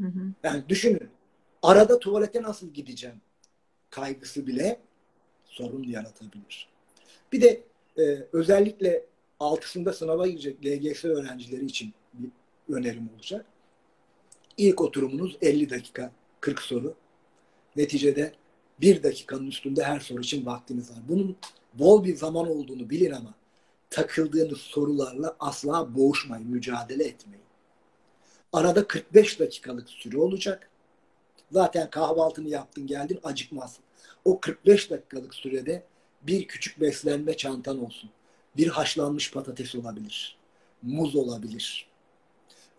Hı hı. Yani düşünün. Arada tuvalete nasıl gideceğim? Kaygısı bile sorun yaratabilir. Bir de e, özellikle altısında sınava girecek LGS öğrencileri için bir önerim olacak. İlk oturumunuz 50 dakika 40 soru. Neticede bir dakikanın üstünde her soru için vaktiniz var. Bunun bol bir zaman olduğunu bilin ama takıldığınız sorularla asla boğuşmayın, mücadele etmeyin. Arada 45 dakikalık süre olacak. Zaten kahvaltını yaptın geldin acıkmazsın. O 45 dakikalık sürede bir küçük beslenme çantan olsun. Bir haşlanmış patates olabilir. Muz olabilir.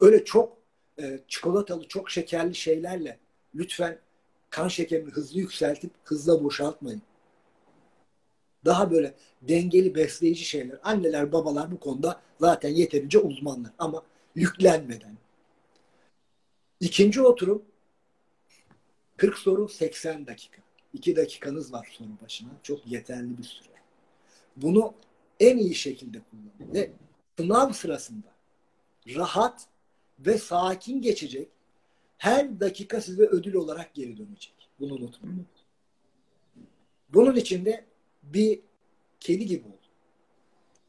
Öyle çok e, çikolatalı, çok şekerli şeylerle lütfen kan şekerini hızlı yükseltip hızla boşaltmayın. Daha böyle dengeli besleyici şeyler. Anneler, babalar bu konuda zaten yeterince uzmanlar ama yüklenmeden. İkinci oturum 40 soru 80 dakika. 2 dakikanız var soru başına. Çok yeterli bir süre. Bunu en iyi şekilde kullanın. Ve sınav sırasında rahat ve sakin geçecek her dakika size ödül olarak geri dönecek. Bunu unutmayın. Bunun için de bir kedi gibi ol.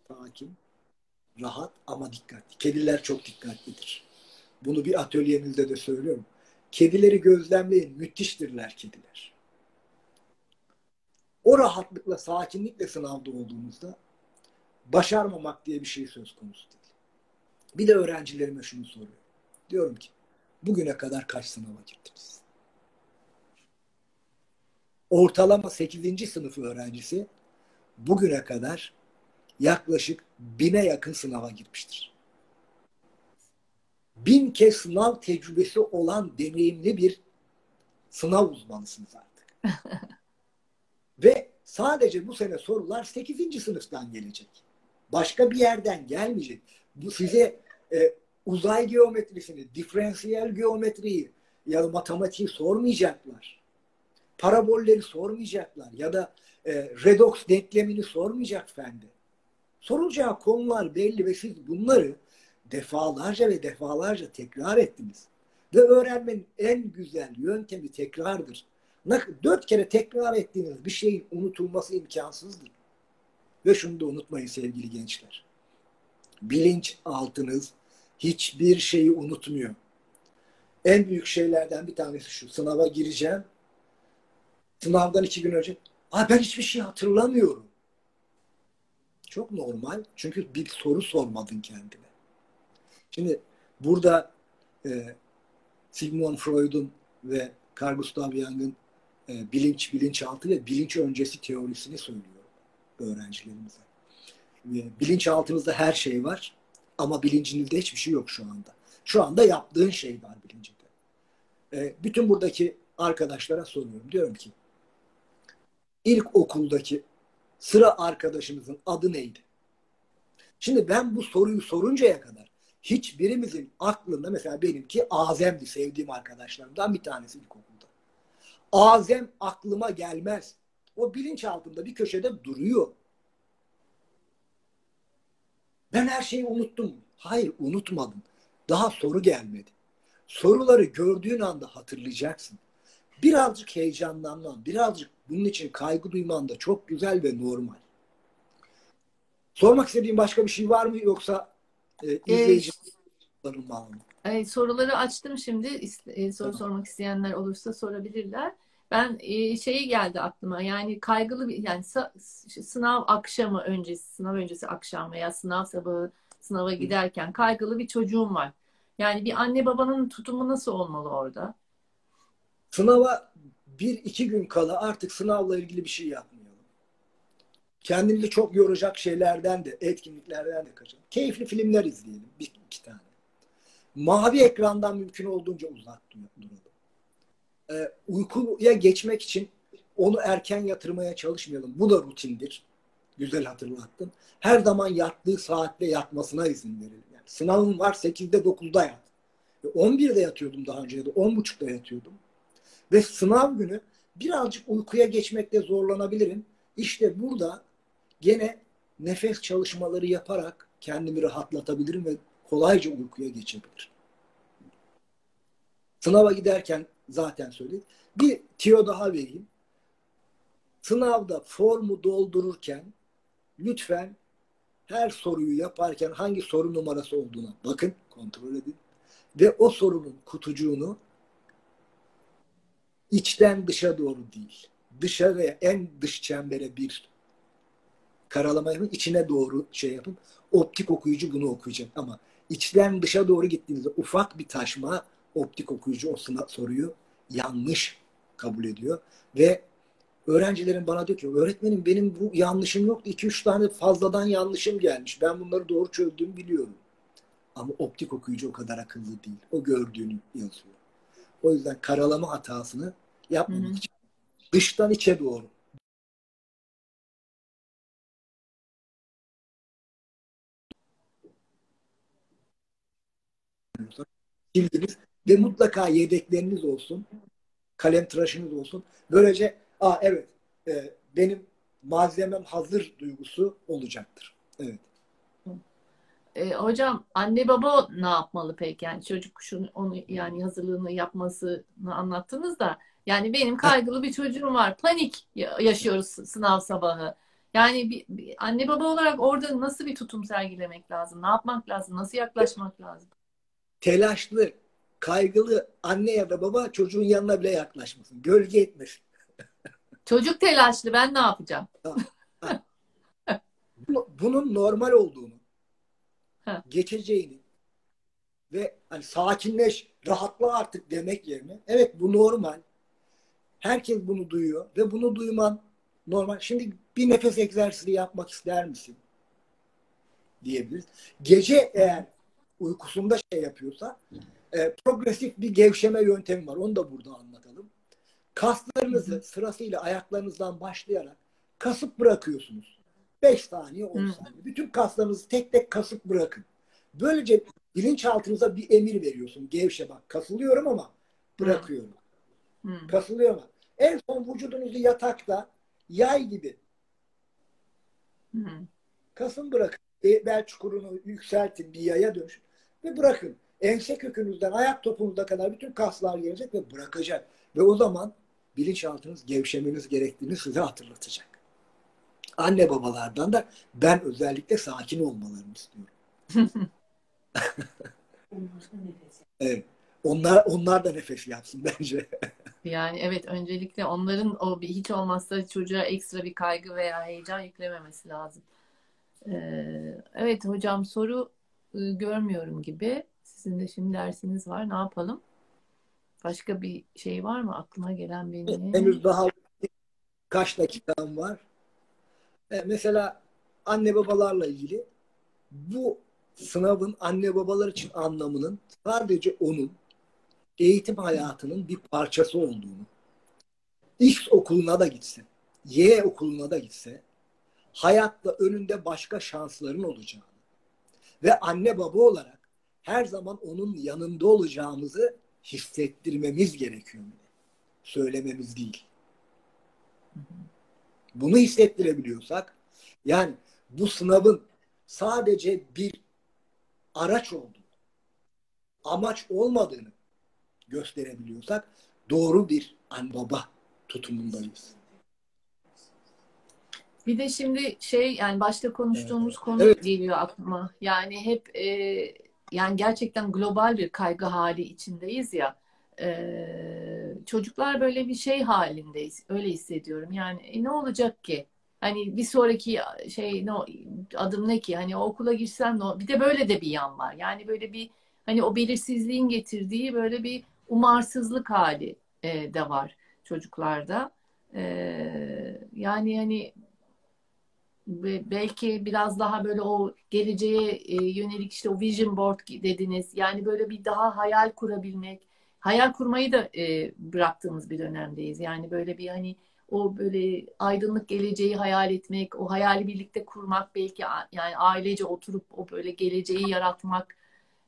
Sakin, rahat ama dikkatli. Kediler çok dikkatlidir. Bunu bir atölyemizde de söylüyorum. Kedileri gözlemleyin. Müthiştirler kediler. O rahatlıkla, sakinlikle sınavda olduğumuzda başarmamak diye bir şey söz konusu değil. Bir de öğrencilerime şunu soruyorum. Diyorum ki bugüne kadar kaç sınava girdiniz? Ortalama 8. sınıf öğrencisi bugüne kadar yaklaşık bine yakın sınava girmiştir. Bin kez sınav tecrübesi olan deneyimli bir sınav uzmanısınız artık. Ve sadece bu sene sorular 8. sınıftan gelecek. Başka bir yerden gelmeyecek. Bu size e, uzay geometrisini, diferansiyel geometriyi ya da matematiği sormayacaklar. Parabolleri sormayacaklar ya da e, redox denklemini sormayacak fendi. Sorulacağı konular belli ve siz bunları defalarca ve defalarca tekrar ettiniz. Ve öğrenmenin en güzel yöntemi tekrardır. Dört kere tekrar ettiğiniz bir şeyin unutulması imkansızdır. Ve şunu da unutmayın sevgili gençler. Bilinç altınız hiçbir şeyi unutmuyor. En büyük şeylerden bir tanesi şu. Sınava gireceğim. Sınavdan iki gün önce Aa, ben hiçbir şey hatırlamıyorum. Çok normal. Çünkü bir soru sormadın kendine. Şimdi burada e, Sigmund Freud'un ve Carl Gustav Jung'ın e, bilinç, bilinçaltı ve bilinç öncesi teorisini söylüyorum öğrencilerimize. E, bilinçaltınızda her şey var ama bilincinizde hiçbir şey yok şu anda. Şu anda yaptığın şey var bilincinde. E, bütün buradaki arkadaşlara soruyorum. Diyorum ki ilk okuldaki sıra arkadaşımızın adı neydi? Şimdi ben bu soruyu soruncaya kadar hiçbirimizin aklında mesela benimki Azem'di sevdiğim arkadaşlarımdan bir tanesi ilkokulda. Azem aklıma gelmez. O bilinç altında bir köşede duruyor. Ben her şeyi unuttum. Hayır unutmadım. Daha soru gelmedi. Soruları gördüğün anda hatırlayacaksın. Birazcık heyecanlanman, birazcık bunun için kaygı duyman da çok güzel ve normal. Sormak istediğin başka bir şey var mı yoksa e, izleyici ee, e, soruları açtım şimdi. E, soru tamam. sormak isteyenler olursa sorabilirler. Ben e, şeyi geldi aklıma. Yani kaygılı bir yani sınav akşamı öncesi, sınav öncesi akşam veya sınav sabahı sınava giderken kaygılı bir çocuğum var. Yani bir anne babanın tutumu nasıl olmalı orada? Sınava bir iki gün kala artık sınavla ilgili bir şey yapmayalım. Kendimizi çok yoracak şeylerden de, etkinliklerden de kaçalım. Keyifli filmler izleyelim. Bir iki tane. Mavi ekrandan mümkün olduğunca uzak duralım. Ee, uykuya geçmek için onu erken yatırmaya çalışmayalım. Bu da rutindir. Güzel hatırlattın. Her zaman yattığı saatte yatmasına izin verelim. Yani sınavım var 8'de 9'da yat. 11'de yatıyordum daha önce ya da 10.30'da yatıyordum. Ve sınav günü birazcık uykuya geçmekte zorlanabilirim. İşte burada gene nefes çalışmaları yaparak kendimi rahatlatabilirim ve kolayca uykuya geçebilirim. Sınava giderken zaten söyledim. Bir tiyo daha vereyim. Sınavda formu doldururken lütfen her soruyu yaparken hangi soru numarası olduğuna bakın, kontrol edin. Ve o sorunun kutucuğunu içten dışa doğru değil, dışarıya en dış çembere bir karalama yapın, içine doğru şey yapın. Optik okuyucu bunu okuyacak ama içten dışa doğru gittiğinizde ufak bir taşma optik okuyucu o soruyu yanlış kabul ediyor ve öğrencilerin bana diyor ki öğretmenim benim bu yanlışım yok. 2-3 tane fazladan yanlışım gelmiş. Ben bunları doğru çözdüğümü biliyorum. Ama optik okuyucu o kadar akıllı değil. O gördüğünü yazıyor. O yüzden karalama hatasını yapmamak için dıştan içe doğru. Bildiniz ve mutlaka yedekleriniz olsun. Kalem tıraşınız olsun. Böylece aa evet e, benim malzemem hazır duygusu olacaktır. Evet. E, hocam anne baba ne yapmalı peki? Yani çocuk şunu onu yani hazırlığını yapmasını anlattınız da yani benim kaygılı bir çocuğum var. Panik yaşıyoruz sınav sabahı. Yani bir, bir anne baba olarak orada nasıl bir tutum sergilemek lazım? Ne yapmak lazım? Nasıl yaklaşmak lazım? Telaşlı, kaygılı anne ya da baba çocuğun yanına bile yaklaşmasın. Gölge etmesin. Çocuk telaşlı ben ne yapacağım? Bunun normal olduğunu, geçeceğini ve hani sakinleş, rahatla artık demek yerine evet bu normal. Herkes bunu duyuyor ve bunu duyman normal. Şimdi bir nefes egzersizi yapmak ister misin? Diyebiliriz. Gece eğer uykusunda şey yapıyorsa e, progresif bir gevşeme yöntemi var. Onu da burada anlatalım. Kaslarınızı sırasıyla ayaklarınızdan başlayarak kasıp bırakıyorsunuz. 5 saniye 10 saniye. Bütün kaslarınızı tek tek kasıp bırakın. Böylece bilinçaltınıza bir emir veriyorsun. Gevşe bak. Kasılıyorum ama bırakıyorum. Hmm. Kasılıyorum ama. En son vücudunuzu yatakta yay gibi Hmm. kasın bırakın. Bel çukurunu yükseltin bir yaya dönüşün ve bırakın. Ense kökünüzden ayak topunuza kadar bütün kaslar gelecek ve bırakacak. Ve o zaman bilinçaltınız gevşemeniz gerektiğini size hatırlatacak. Anne babalardan da ben özellikle sakin olmalarını istiyorum. evet. Onlar onlar da nefes yapsın bence. Yani evet öncelikle onların o bir hiç olmazsa çocuğa ekstra bir kaygı veya heyecan yüklememesi lazım. Ee, evet hocam soru e, görmüyorum gibi. Sizin de şimdi dersiniz var. Ne yapalım? Başka bir şey var mı aklıma gelen benim? Henüz daha kaç dakikam var. E, mesela anne babalarla ilgili bu sınavın anne babalar için anlamının sadece onun eğitim hayatının bir parçası olduğunu, X okuluna da gitse, Y okuluna da gitse, hayatta önünde başka şansların olacağını ve anne baba olarak her zaman onun yanında olacağımızı hissettirmemiz gerekiyor. Söylememiz değil. Bunu hissettirebiliyorsak yani bu sınavın sadece bir araç olduğunu, amaç olmadığını gösterebiliyorsak doğru bir anne baba tutumundayız. Bir de şimdi şey yani başta konuştuğumuz Evet. konu Evet. geliyor aklıma. Yani hep e, yani gerçekten global bir kaygı hali içindeyiz ya. E, çocuklar böyle bir şey halindeyiz. Öyle hissediyorum. Yani e, ne olacak ki? Hani bir sonraki şey ne adım ne ki? Hani okula girsem ne Bir de böyle de bir yan var. Yani böyle bir hani o belirsizliğin getirdiği böyle bir umarsızlık hali e, de var çocuklarda. E, yani hani belki biraz daha böyle o geleceğe e, yönelik işte o vision board dediniz. Yani böyle bir daha hayal kurabilmek, hayal kurmayı da e, bıraktığımız bir dönemdeyiz. Yani böyle bir hani o böyle aydınlık geleceği hayal etmek, o hayali birlikte kurmak belki yani ailece oturup o böyle geleceği yaratmak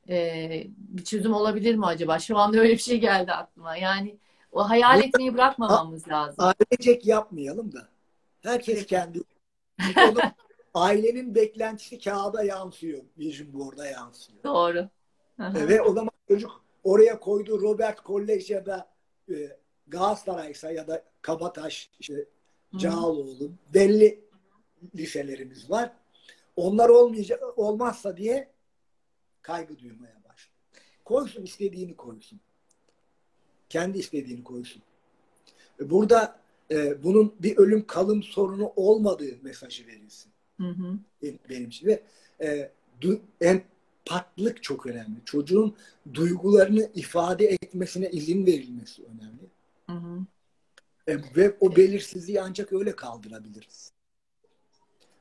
e, bir çözüm olabilir mi acaba? Şu anda öyle bir şey geldi aklıma. Yani o hayal etmeyi bırakmamamız lazım. Ailecek yapmayalım da Herkes kendi. Onun ailenin beklentisi kağıda yansıyor. Vision board'a yansıyor. Doğru. Aha. Ve o zaman çocuk oraya koyduğu Robert College ya da e, Galatasaray'sa ya da Kabataş, işte Cağaloğlu belli liselerimiz var. Onlar olmayacak olmazsa diye kaygı duymaya başlıyor. Koysun istediğini koysun. Kendi istediğini koysun. E, Burada e, bunun bir ölüm kalım sorunu olmadığı mesajı verilsin Hı hı. benim- benim için. Ve e, du, empatlık çok önemli. Çocuğun duygularını ifade etmesine izin verilmesi önemli. Hı hı. E, ve o belirsizliği ancak öyle kaldırabiliriz.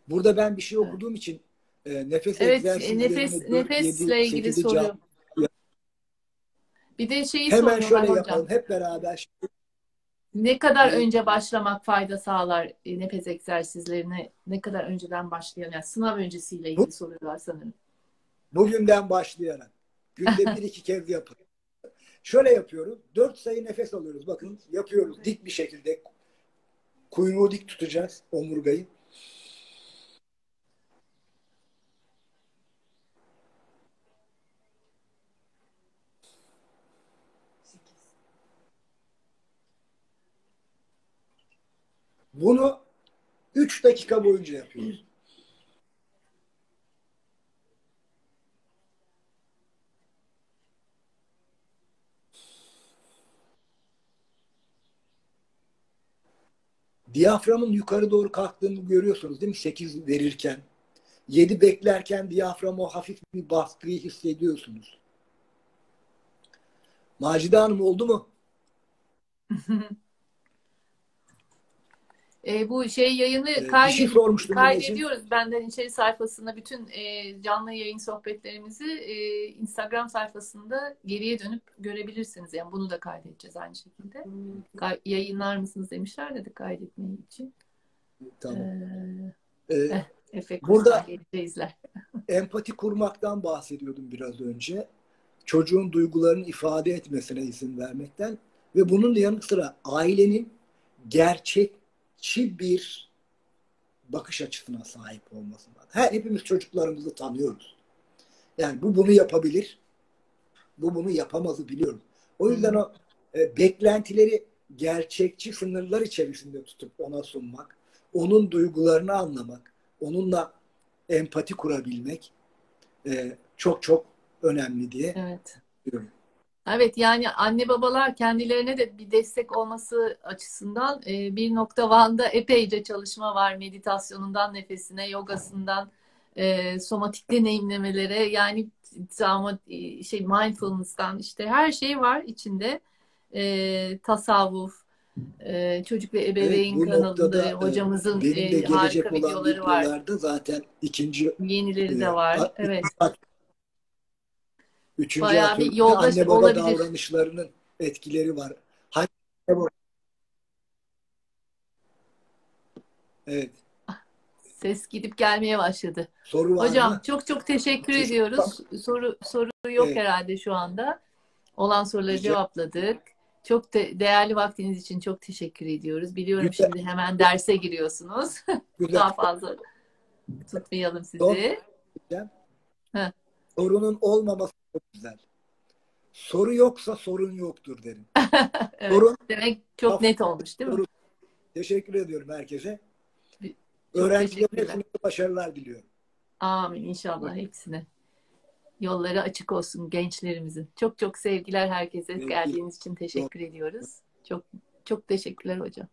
Burada ben bir şey Evet. okuduğum için e, nefes Evet, egzersizlerini nefes dört, nefesle ilgili sekizi soru. cevap- Bir de şeyi Hemen şöyle hocam. yapalım. Hep beraber. Ne kadar önce başlamak fayda sağlar e, nefes egzersizlerine? Ne kadar önceden başlayan? Yani sınav öncesiyle ilgili soruyorlar sanırım. Bugünden başlayarak. Günde bir iki kez yapın. Şöyle yapıyoruz. Dört sayı nefes alıyoruz. Bakın yapıyoruz. Dik bir şekilde. Kuyruğu dik tutacağız. Omurgayı. Bunu 3 dakika boyunca yapıyoruz. Diyaframın yukarı doğru kalktığını görüyorsunuz değil mi? 8 verirken. 7 beklerken diyafram o hafif bir baskıyı hissediyorsunuz. Macide Hanım oldu mu? E, bu şey yayını Ee, şey kaydet- için. kaydediyoruz. Benden içeri sayfasında bütün e, canlı yayın sohbetlerimizi e, Instagram sayfasında geriye dönüp görebilirsiniz. Yani bunu da kaydedeceğiz aynı şekilde. Kay- yayınlar mısınız demişler dedi kaydetmeyi için. Tamam. Ee, Ee, Efe Burada- Burada izler. empati kurmaktan bahsediyordum biraz önce. Çocuğun duygularını ifade etmesine izin vermekten ve bunun yanı sıra ailenin gerçekçi bir bakış açısına sahip olmasından. Her hepimiz çocuklarımızı tanıyoruz. Yani bu bunu yapabilir. Bu bunu yapamazı biliyoruz. O yüzden o e, beklentileri gerçekçi sınırlar içerisinde tutup ona sunmak, onun duygularını anlamak, onunla empati kurabilmek e, çok çok önemli diye Evet. diyorum. Evet yani anne babalar kendilerine de bir destek olması açısından e, bir nokta Van'da epeyce çalışma var meditasyonundan nefesine, yogasından e, somatik deneyimlemelere yani ama e, şey mindfulness'tan işte her şey var içinde. E, tasavvuf, e, çocuk ve ebeveyn Evet, kanalında noktada, hocamızın e, harika videoları var. zaten ikinci Yenileri de var. Evet. Üçüncü Bayağı bir atölye, yoldaş anne baba olabilir. davranışlarının etkileri var. Hangi Evet. Ses gidip gelmeye başladı. Soru var Hocam mı? çok çok teşekkür Teşekkür- ediyoruz. Soru soru yok Evet. herhalde şu anda. Olan soruları Rica- cevapladık. Çok de, değerli vaktiniz için çok teşekkür ediyoruz. Biliyorum Güzel. şimdi hemen derse giriyorsunuz. Güzel. Daha fazla tutmayalım sizi. Heh. Sorunun olmaması çok güzel. Soru yoksa sorun yoktur derim. Evet. Sorun Demek çok Laf- net olmuş değil mi? Soru- Teşekkür ediyorum herkese. Öğrencilerin hepsine başarılar diliyorum. Amin inşallah hepsine. Yolları açık olsun gençlerimizin. Çok çok sevgiler herkese. Geldiğiniz için teşekkür ediyoruz. Çok çok teşekkürler hocam.